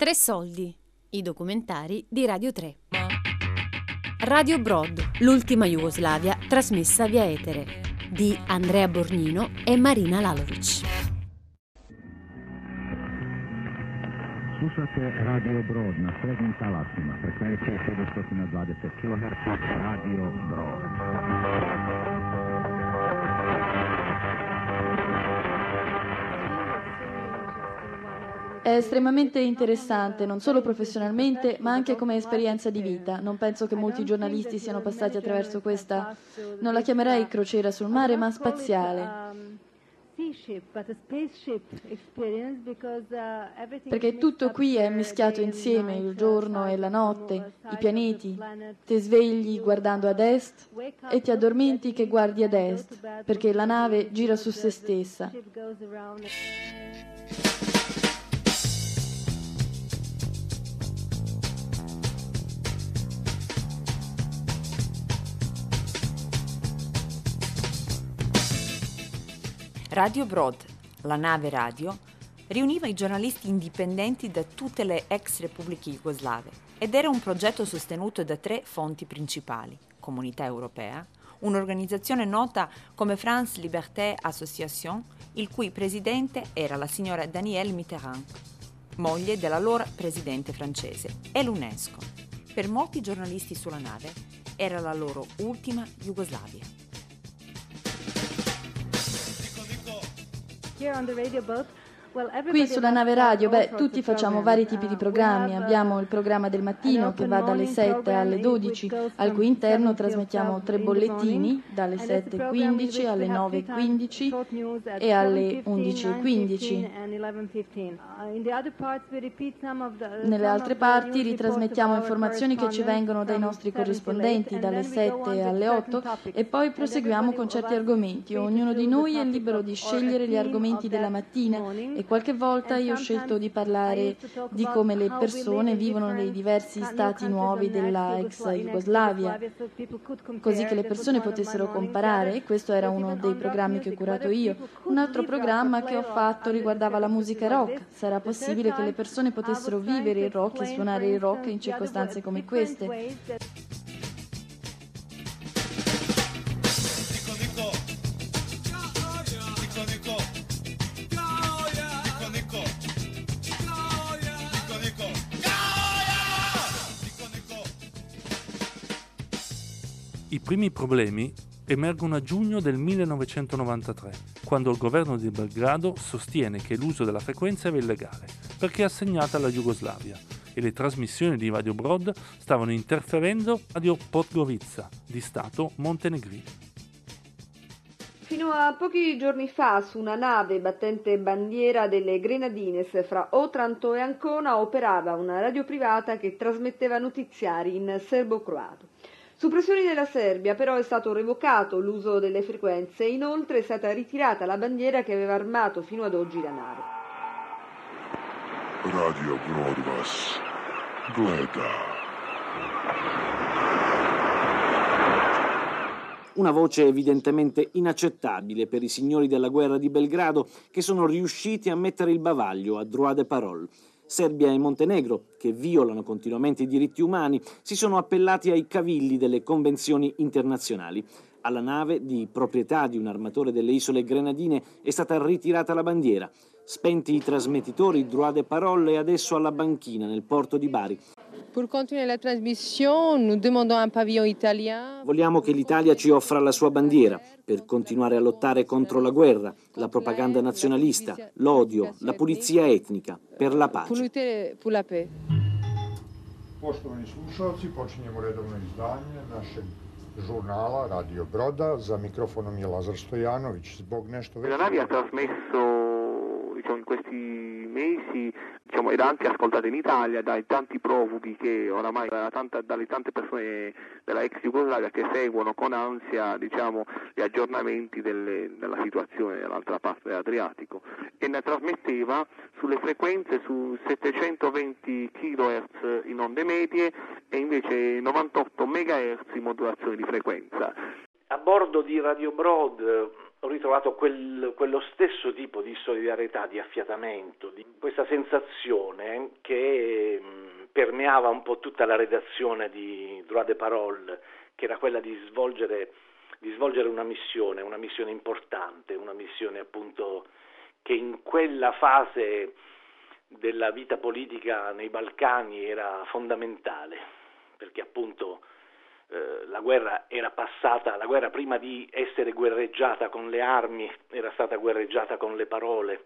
Tre soldi, i documentari di Radio 3. Radio Broad, l'ultima Jugoslavia trasmessa via etere, di Andrea Bornino e Marina Lalovic. Slušate Radio Brod na srednjim talasima, frekvencija 720 kHz, Radio Brod. È estremamente interessante, non solo professionalmente, ma anche come esperienza di vita. Non penso che molti giornalisti siano passati attraverso questa, non la chiamerei crociera sul mare, ma spaziale. Perché tutto qui è mischiato insieme, il giorno e la notte, i pianeti. Ti svegli guardando ad est e ti addormenti che guardi ad est, perché la nave gira su se stessa. Radio Broad, la nave radio, riuniva i giornalisti indipendenti da tutte le ex repubbliche jugoslave ed era un progetto sostenuto da tre fonti principali, Comunità Europea, un'organizzazione nota come France Liberté Association, il cui presidente era la signora Danielle Mitterrand, moglie dell'allora presidente francese, e l'UNESCO. Per molti giornalisti sulla nave era la loro ultima Jugoslavia. Here on the radio boat, Qui sulla nave radio, beh, tutti facciamo vari tipi di programmi. Abbiamo il programma del mattino che va dalle 7 alle 12, al cui interno trasmettiamo tre bollettini dalle 7.15 alle 9.15 e alle 11.15. Nelle altre parti ritrasmettiamo informazioni che ci vengono dai nostri corrispondenti dalle 7 alle 8 e poi proseguiamo con certi argomenti. Ognuno di noi è libero di scegliere gli argomenti della mattina e qualche volta io ho scelto di parlare di come le persone vivono nei diversi stati nuovi della ex Jugoslavia, così che le persone potessero comparare e questo era uno dei programmi che ho curato io. Un altro programma che ho fatto riguardava la musica rock. Sarà possibile che le persone potessero vivere il rock e suonare il rock in circostanze come queste. I primi problemi emergono a giugno del 1993, quando il governo di Belgrado sostiene che l'uso della frequenza era illegale, perché assegnata alla Jugoslavia e le trasmissioni di Radio Broad stavano interferendo Radio Podgorica, di Stato montenegrino. Fino a pochi giorni fa, su una nave battente bandiera delle Grenadines fra Otranto e Ancona, operava una radio privata che trasmetteva notiziari in serbo-croato. Su pressioni della Serbia però è stato revocato l'uso delle frequenze e inoltre è stata ritirata la bandiera che aveva armato fino ad oggi la nave. Radio Brodvas gleda. Una voce evidentemente inaccettabile per i signori della guerra di Belgrado che sono riusciti a mettere il bavaglio a droit de parole. Serbia e Montenegro, che violano continuamente i diritti umani, si sono appellati ai cavilli delle convenzioni internazionali. Alla nave, di proprietà di un armatore delle isole Grenadine, è stata ritirata la bandiera. Spenti i trasmettitori, droit parole e adesso alla banchina nel porto di Bari. Pour continuer la transmission, nous demandons un pavillon italien. Vogliamo che l'Italia ci offra la sua bandiera per continuare a lottare contro la guerra, la propaganda nazionalista, l'odio, la pulizia etnica, per la pace. Poštovani slušalci, počinjemo redovno izdanje našeg Radio Broda. Za mikrofonom je Lazar Stojanović. Zbog nešto La nave ha trasmesso questi mesi diciamo, ed anche ascoltata in Italia dai tanti profughi che oramai tanta- dalle tante persone della ex Jugoslavia che seguono con ansia diciamo, gli aggiornamenti delle- della situazione dall'altra parte dell'Adriatico e ne trasmetteva sulle frequenze su 720 kHz in onde medie e invece 98 MHz in modulazione di frequenza. A bordo di Radio Broad ho ritrovato quel, quello stesso tipo di solidarietà, di affiatamento, di questa sensazione che mh, permeava un po' tutta la redazione di Droit de Parole, che era quella di svolgere, di svolgere una missione, una missione importante, una missione appunto che in quella fase della vita politica nei Balcani era fondamentale, perché appunto eh, la guerra era passata, la guerra prima di essere guerreggiata con le armi era stata guerreggiata con le parole,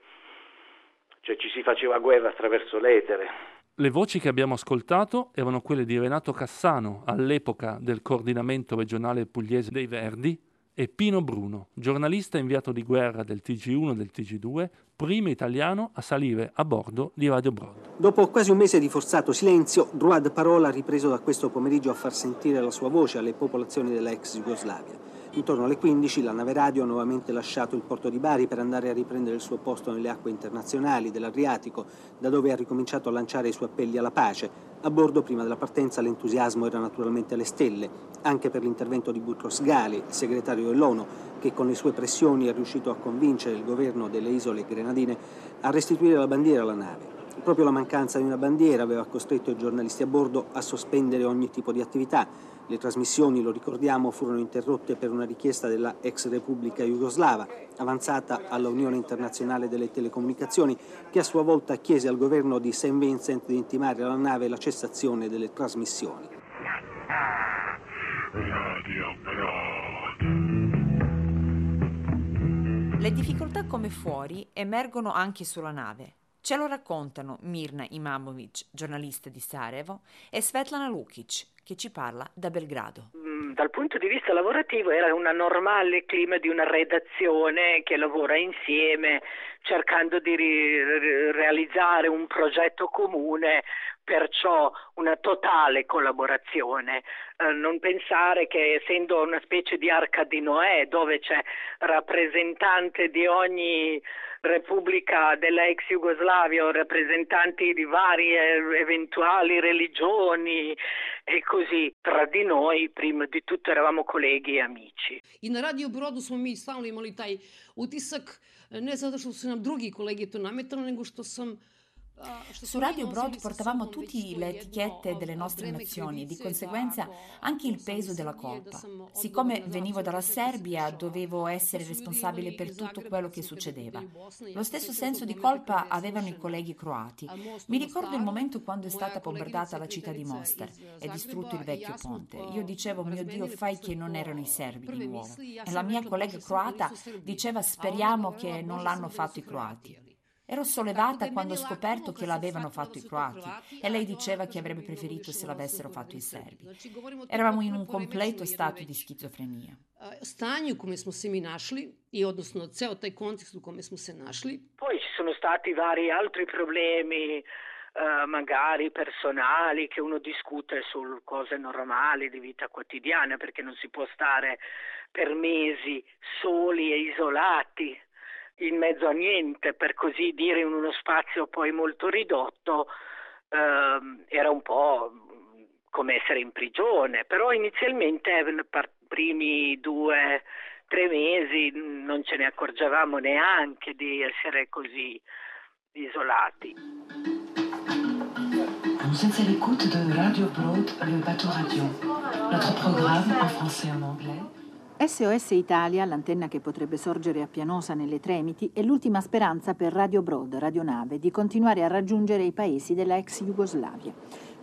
cioè ci si faceva guerra attraverso l'etere. Le voci che abbiamo ascoltato erano quelle di Renato Cassano, all'epoca del coordinamento regionale pugliese dei Verdi, e Pino Bruno, giornalista inviato di guerra del TG1 e del TG2, primo italiano a salire a bordo di Radio Broad. Dopo quasi un mese di forzato silenzio, Druad Parola ha ripreso da questo pomeriggio a far sentire la sua voce alle popolazioni della ex Jugoslavia. Intorno alle 15 la nave radio ha nuovamente lasciato il porto di Bari per andare a riprendere il suo posto nelle acque internazionali dell'Adriatico, da dove ha ricominciato a lanciare i suoi appelli alla pace. A bordo, prima della partenza, l'entusiasmo era naturalmente alle stelle, anche per l'intervento di Butros Ghali, segretario dell'ONU, che con le sue pressioni è riuscito a convincere il governo delle isole grenadine a restituire la bandiera alla nave. Proprio la mancanza di una bandiera aveva costretto i giornalisti a bordo a sospendere ogni tipo di attività le trasmissioni, lo ricordiamo, furono interrotte per una richiesta della ex Repubblica Jugoslava, avanzata all'Unione Internazionale delle Telecomunicazioni, che a sua volta chiese al governo di St. Vincent di intimare alla nave la cessazione delle trasmissioni. Le difficoltà come fuori emergono anche sulla nave. Ce lo raccontano Mirna Imamovic, giornalista di Sarajevo, e Svetlana Lukic, che ci parla da Belgrado. Mm, dal punto di vista lavorativo era un normale clima di una redazione che lavora insieme cercando di ri- realizzare un progetto comune, perciò una totale collaborazione. Eh, non pensare che essendo una specie di arca di Noè dove c'è rappresentante di ogni Repubblica della ex Jugoslavia o rappresentanti di varie eventuali religioni e così tra di noi prima di tutto eravamo colleghi e amici. I na Radio Brodu smo mi stalno imali taj utisak, ne zato što su nam drugi kolege to nametali, nego što sam Su Radio Broad portavamo tutte le etichette delle nostre nazioni e di conseguenza anche il peso della colpa. Siccome venivo dalla Serbia dovevo essere responsabile per tutto quello che succedeva. Lo stesso senso di colpa avevano i colleghi croati. Mi ricordo il momento quando è stata bombardata la città di Mostar e distrutto il vecchio ponte. Io dicevo mio Dio fai che non erano i serbi di nuovo. E la mia collega croata diceva speriamo che non l'hanno fatto i croati. Ero sollevata quando ho scoperto che l'avevano fatto i croati e lei diceva che avrebbe preferito se l'avessero fatto i serbi. Eravamo in un completo stato di schizofrenia. Stanju u kome smo se mi našli i odnosno ceo taj kontekst u kome smo se našli. Poi ci sono stati vari altri problemi Uh, magari personali che uno discute su cose normali di vita quotidiana perché non si può stare per mesi soli e isolati in mezzo a niente, per così dire, in uno spazio poi molto ridotto, ehm, era un po' come essere in prigione, però inizialmente per i primi due, tre mesi non ce ne accorgevamo neanche di essere così isolati. Vous êtes à l'écoute de Radio Broad, le bateau radio. Notre programme en français et en anglais. SOS Italia, l'antenna che potrebbe sorgere a Pianosa nelle Tremiti, è l'ultima speranza per Radio Broad, radionave, di continuare a raggiungere i paesi della ex Jugoslavia.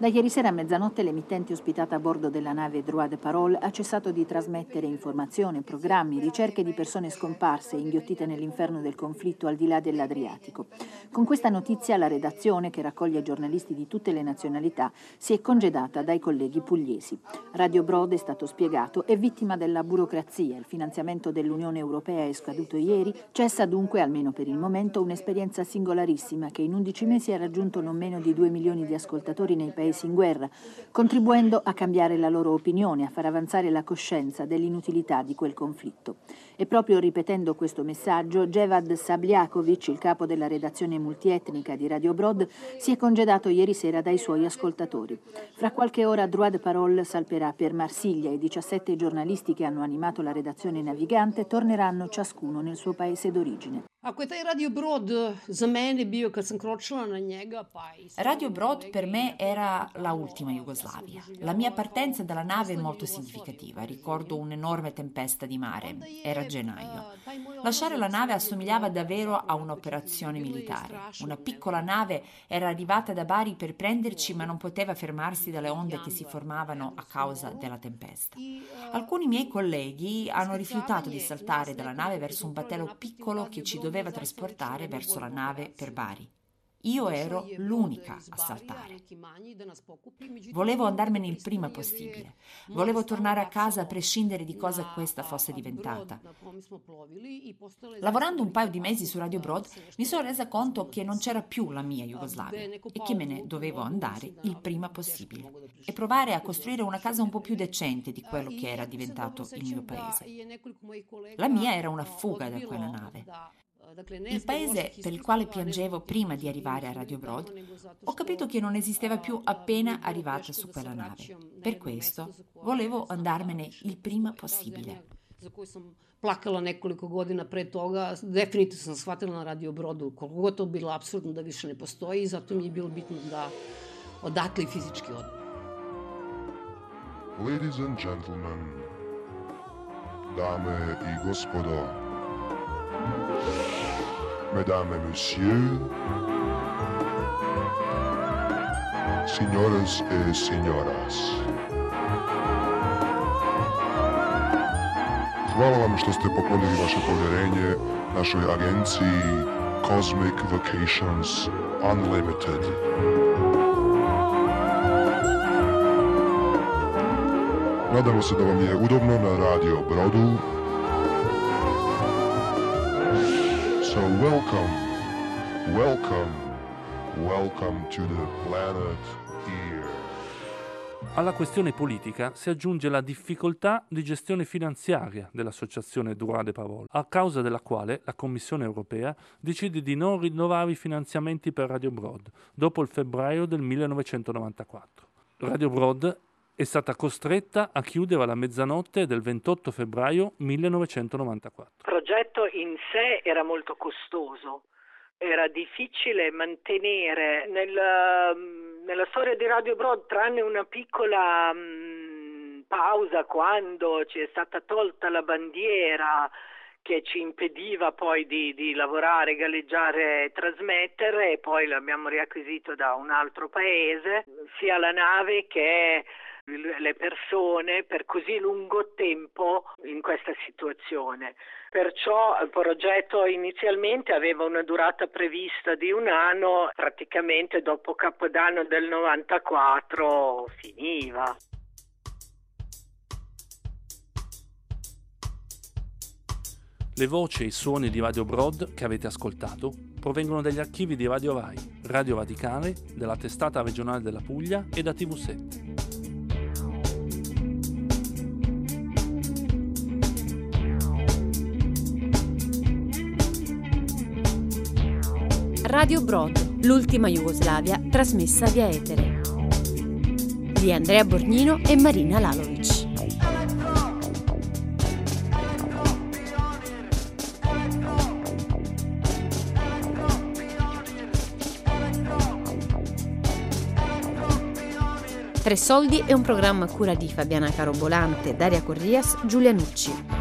Da ieri sera a mezzanotte l'emittente ospitata a bordo della nave Droit de Parole ha cessato di trasmettere informazioni, programmi, ricerche di persone scomparse e inghiottite nell'inferno del conflitto al di là dell'Adriatico. Con questa notizia la redazione, che raccoglie giornalisti di tutte le nazionalità, si è congedata dai colleghi pugliesi. Radio Broad, è stato spiegato, è vittima della burocrazia. Il finanziamento dell'Unione Europea è scaduto ieri. Cessa dunque, almeno per il momento, un'esperienza singolarissima che in 11 mesi ha raggiunto non meno di 2 milioni di ascoltatori nei paesi paesi in guerra, contribuendo a cambiare la loro opinione, a far avanzare la coscienza dell'inutilità di quel conflitto. E proprio ripetendo questo messaggio, Jevad Sabliakovic, il capo della redazione multietnica di Radio Brod, si è congedato ieri sera dai suoi ascoltatori. Fra qualche ora Droit de Parole salperà per Marsiglia e i 17 giornalisti che hanno animato la redazione navigante torneranno ciascuno nel suo paese d'origine. Ako je taj Radio Brod za mene bio kad sam kročila na njega, pa Radio Brod per me era la ultima Jugoslavia. La mia partenza dalla nave è molto significativa. Ricordo un'enorme tempesta di mare. Era gennaio. Lasciare la nave assomigliava davvero a un'operazione militare. Una piccola nave era arrivata da Bari per prenderci, ma non poteva fermarsi dalle onde che si formavano a causa della tempesta. Alcuni miei colleghi hanno rifiutato di saltare dalla nave verso un battello piccolo che ci doveva doveva trasportare verso la nave per Bari. Io ero l'unica a saltare. Volevo andarmene il prima possibile. Volevo tornare a casa a prescindere di cosa questa fosse diventata. Lavorando un paio di mesi su Radio Broad mi sono resa conto che non c'era più la mia Jugoslavia e che me ne dovevo andare il prima possibile e provare a costruire una casa un po' più decente di quello che era diventato il mio paese. La mia era una fuga da quella nave il paese per il quale piangevo prima di arrivare a Radio Broad, ho capito che non esisteva più appena arrivata su quella nave. Per questo volevo andarmene il prima possibile. plakala nekoliko godina pre toga, definitivno sam shvatila na Radio Brodu koliko god to bilo absurdno da više ne postoji i zato mi je bilo bitno da odatle i fizički odem. Ladies and gentlemen, dame i gospodo, mesdames et messieurs, signoras e signoras. Hvala vam što ste poklonili vaše povjerenje našoj agenciji Cosmic Vacations Unlimited. Nadamo se da vam je udobno na radio Brodu So welcome, welcome, welcome to the planet Ear. Alla questione politica si aggiunge la difficoltà di gestione finanziaria dell'associazione Droit de Parole, a causa della quale la Commissione europea decide di non rinnovare i finanziamenti per Radio Broad dopo il febbraio del 1994. Radio Broad è stata costretta a chiudere alla mezzanotte del 28 febbraio 1994. Il progetto in sé era molto costoso, era difficile mantenere nel, mm, nella storia di Radio Broad, tranne una piccola mm, pausa quando ci è stata tolta la bandiera che ci impediva poi di, di lavorare, galleggiare e trasmettere e poi l'abbiamo riacquisito da un altro paese, sia la nave che le persone per così lungo tempo in questa situazione. Perciò il progetto inizialmente aveva una durata prevista di un anno, praticamente dopo Capodanno del 94 finiva. Le voci e i suoni di Radio Broad che avete ascoltato provengono dagli archivi di Radio Rai, Radio Vaticale, della testata regionale della Puglia e da TV7. Radio Brod, l'ultima Jugoslavia trasmessa via etere. Di Andrea Borgnino e Marina Lalovic. Tre soldi è un programma a cura di Fabiana Carobolante, Daria Corrias, Giulia Nucci.